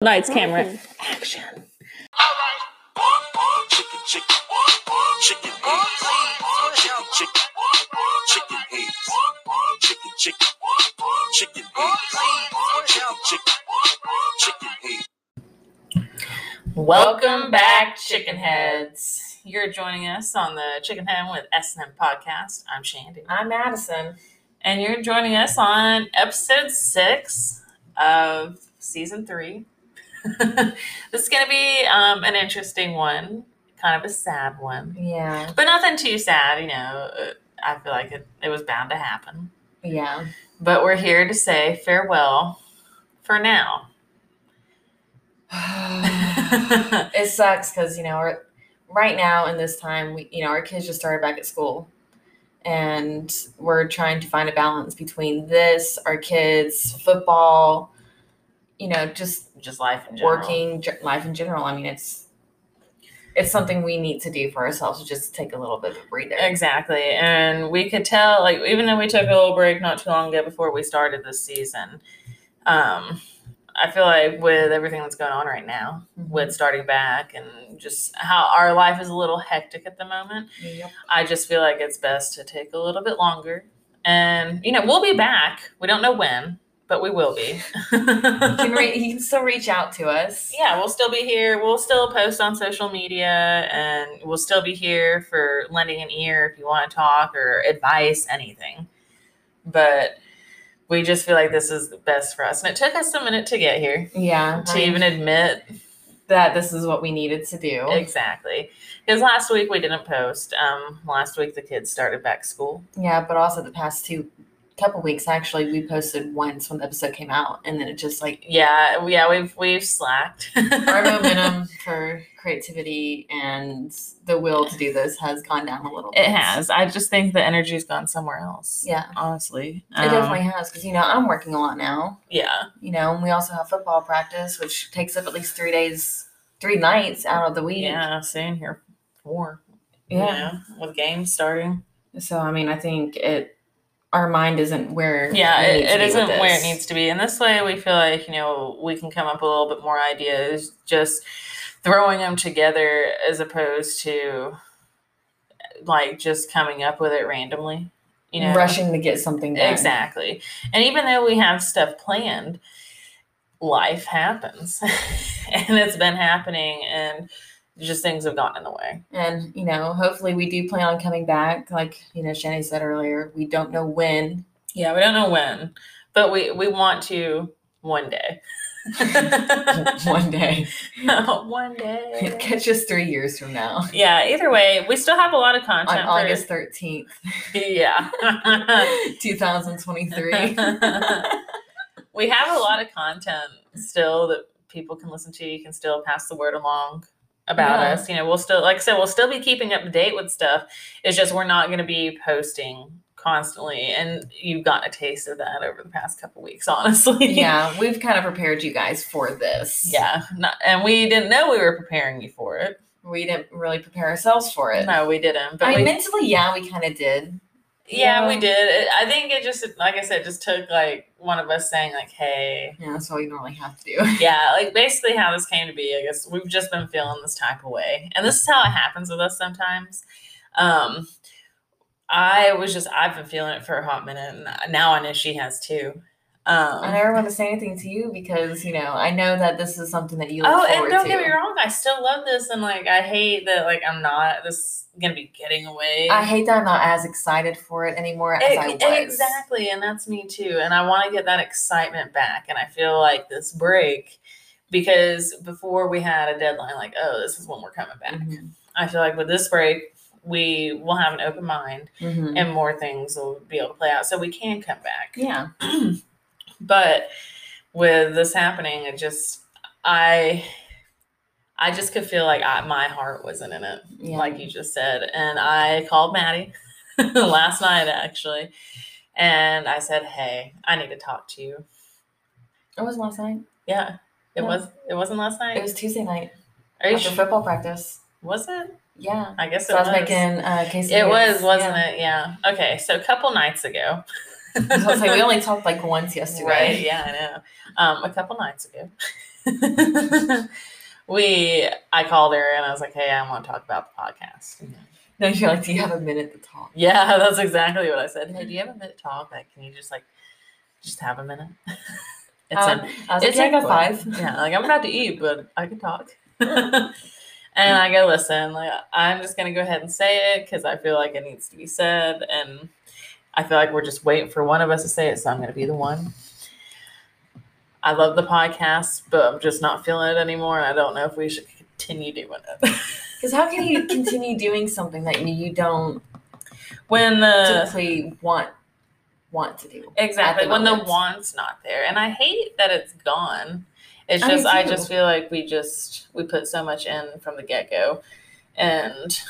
Lights, camera, action. Chicken, chicken, chicken heads. Chicken, chicken, chicken heads. Chicken, chicken, chicken heads. Chicken, chicken, chicken heads. Welcome back, Chicken Heads. You're joining us on the Chicken Head with S&M podcast. I'm Shandy. I'm Madison. And you're joining us on episode six of season three. this is going to be um, an interesting one, kind of a sad one, Yeah. but nothing too sad. You know, uh, I feel like it, it was bound to happen. Yeah. But we're here to say farewell for now. it sucks because, you know, right now in this time, we, you know, our kids just started back at school. And we're trying to find a balance between this, our kids, football, you know, just Just life in general. working, ge- life in general. I mean, it's it's something we need to do for ourselves to just take a little bit of a breather. Exactly. And we could tell, like, even though we took a little break not too long ago before we started this season, um, I feel like with everything that's going on right now, with starting back and just how our life is a little hectic at the moment, Yep. I just feel like it's best to take a little bit longer. And, you know, we'll be back. We don't know when, but we will be. You can, re- you can still reach out to us. yeah, we'll still be here. We'll still post on social media and we'll still be here for lending an ear if you want to talk or advice, anything. But we just feel like this is the best for us. And it took us a minute to get here Yeah. to even admit that this is what we needed to do. exactly. Because last week we didn't post. Um, last week the kids started back school. Yeah, but also the past two couple weeks actually we posted once when the episode came out and then it just like Yeah, yeah, we've we've slacked. our momentum for creativity and the will to do this has gone down a little bit. It has. I just think the energy's gone somewhere else. Yeah. Honestly. It Um, definitely has because you know I'm working a lot now. Yeah. You know, and we also have football practice, which takes up at least three days, three nights out of the week. Yeah, sitting here four. Yeah. you know, with games starting. So I mean, I think it our mind isn't where Yeah, it, it, to it be isn't where it needs to be. And this way, we feel like, you know, we can come up with a little bit more ideas, just throwing them together as opposed to like just coming up with it randomly. You know, rushing to get something done. Exactly. And even though we have stuff planned, life happens. and it's been happening and just things have gotten in the way. And you know, hopefully we do plan on coming back. Like you know, Shandy said earlier, we don't know when. Yeah, we don't know when, but we we want to one day. One day, one day. catch us three years from now Yeah, either way, we still have a lot of on content for August thirteenth, Yeah. two thousand twenty-three. we have a lot of content still that people can listen to. You can still pass the word along about Yeah. us. You know, we'll still, like I said, we'll still be keeping up to date with stuff. It's just we're not going to be posting constantly. And you've gotten a taste of that over the past couple weeks, honestly. yeah, we've kind of prepared you guys for this. Yeah. Not, and we didn't know we were preparing you for it. we didn't really prepare ourselves for it. No, we didn't. But I mean, we, mentally, yeah, we kind of did. Yeah, yeah. we did. It, I think it just, like I said, just took like one of us saying, like, hey, Yeah, that's what we normally have to do. yeah, like basically how this came to be, I guess we've just been feeling this type of way. And this is how it happens with us sometimes. Um I was just I've been feeling it for a hot minute and now I know she has too. Um I never want to say anything to you because you know I know that this is something that you Oh, and don't to. get me wrong, I still love this and like I hate that like I'm not this gonna be getting away. I hate that I'm not as excited for it anymore as I was. Exactly, and that's me too. And I want to get that excitement back. And I feel like this break, because before we had a deadline, like, oh, this is when we're coming back. Mhm, I feel like with this break, we will have an open mind mhm. and more things will be able to play out so we can come back. Yeah, But with this happening, it just, I. I just could feel like I, my heart wasn't in it, yeah. like you just said. And I called Maddie last night, actually, and I said, "Hey, I need to talk to you." it was last night. Yeah, it was. It wasn't last night. It was Tuesday night Are you after sure? football practice. Was it? Yeah, I guess so it I was was. making uh, quesadillas. It was, wasn't yeah. it? Yeah. Okay, so a couple nights ago. I was gonna we only talked like once yesterday. Right. Yeah, I know. Um, a couple nights ago, we I called her and I was like, "Hey, I want to talk about the podcast." No, you're like, do you have a minute to talk? Yeah, that's exactly what I said. Hey, do you have a minute to talk? Like, can you just like just have a minute? it's Um, an it's like, I five. Yeah, like I'm about to eat, but I can talk. and I go, listen, like I'm just gonna go ahead and say it because I feel like it needs to be said, and I feel like we're just waiting for one of us to say it, so I'm gonna be the one. I love the podcast, but I'm just not feeling it anymore, and I don't know if we should continue doing it. Because how can you continue doing something that you, you don't when the typically want want to do? Exactly. the When the want's not there. And I hate that it's gone. It's just I too. just feel like we just we put so much in from the get go. And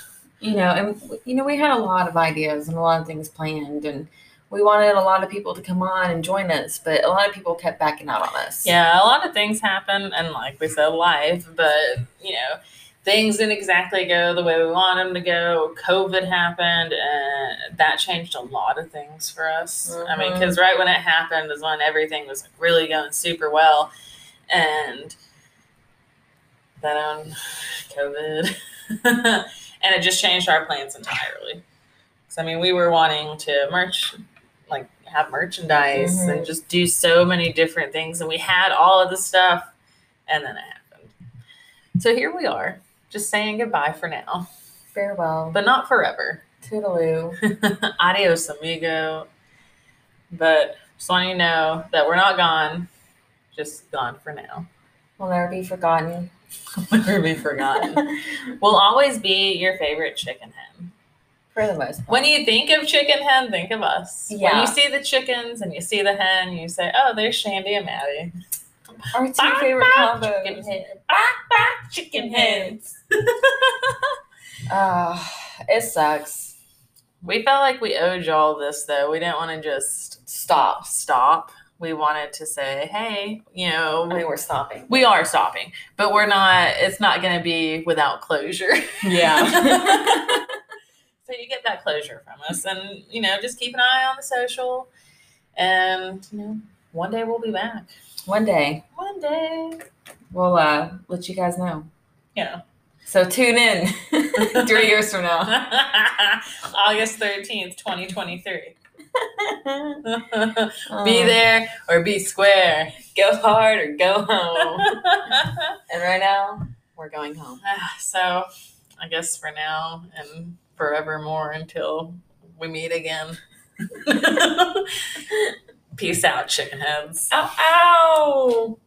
You know, and you know, we had a lot of ideas and a lot of things planned, and we wanted a lot of people to come on and join us, but a lot of people kept backing out on us. yeah, a lot of things happen and like we said, life, but you know, things didn't exactly go the way we wanted them to go. COVID happened and that changed a lot of things for us. I mean, because right when it happened is when everything was like really going super well. And then um, COVID. and it just changed our plans entirely. So, I mean, we were wanting to merch, like have merchandise and Mhm. just do so many different things. And we had all of the stuff, and then it happened. So here we are, just saying goodbye for now, Farewell. but not forever. Toodaloo. Adios, amigo. But just want you to know that we're not gone, just gone for now. We'll never be forgotten. Never be forgotten. We'll always be your favorite chicken hen. For the most part. When you think of chicken hen, think of us. When Yeah. you see the chickens and you see the hen, you say, "Oh, there's Shandy and Maddie." Our two Bye, favorite bye, combos. chicken hen. Bye, bye, chicken hens. Uh, it sucks. We felt like we owed y'all this though. We didn't want to just Stop. stop. We wanted to say, "Hey, you know, I mean, we're stopping. we are stopping, but we're not. It's not going to be without closure." Yeah. so you get that closure from us, and you know, just keep an eye on the social, and you know, one day we'll be back. One day One day, we'll uh, let you guys know. yeah. So tune in three years from now. August thirteenth, twenty twenty three. Be there or be square. Go hard or go home. and right now, we're going home. so, I guess for now and forevermore until we meet again. Peace out, chicken heads. Ow, ow!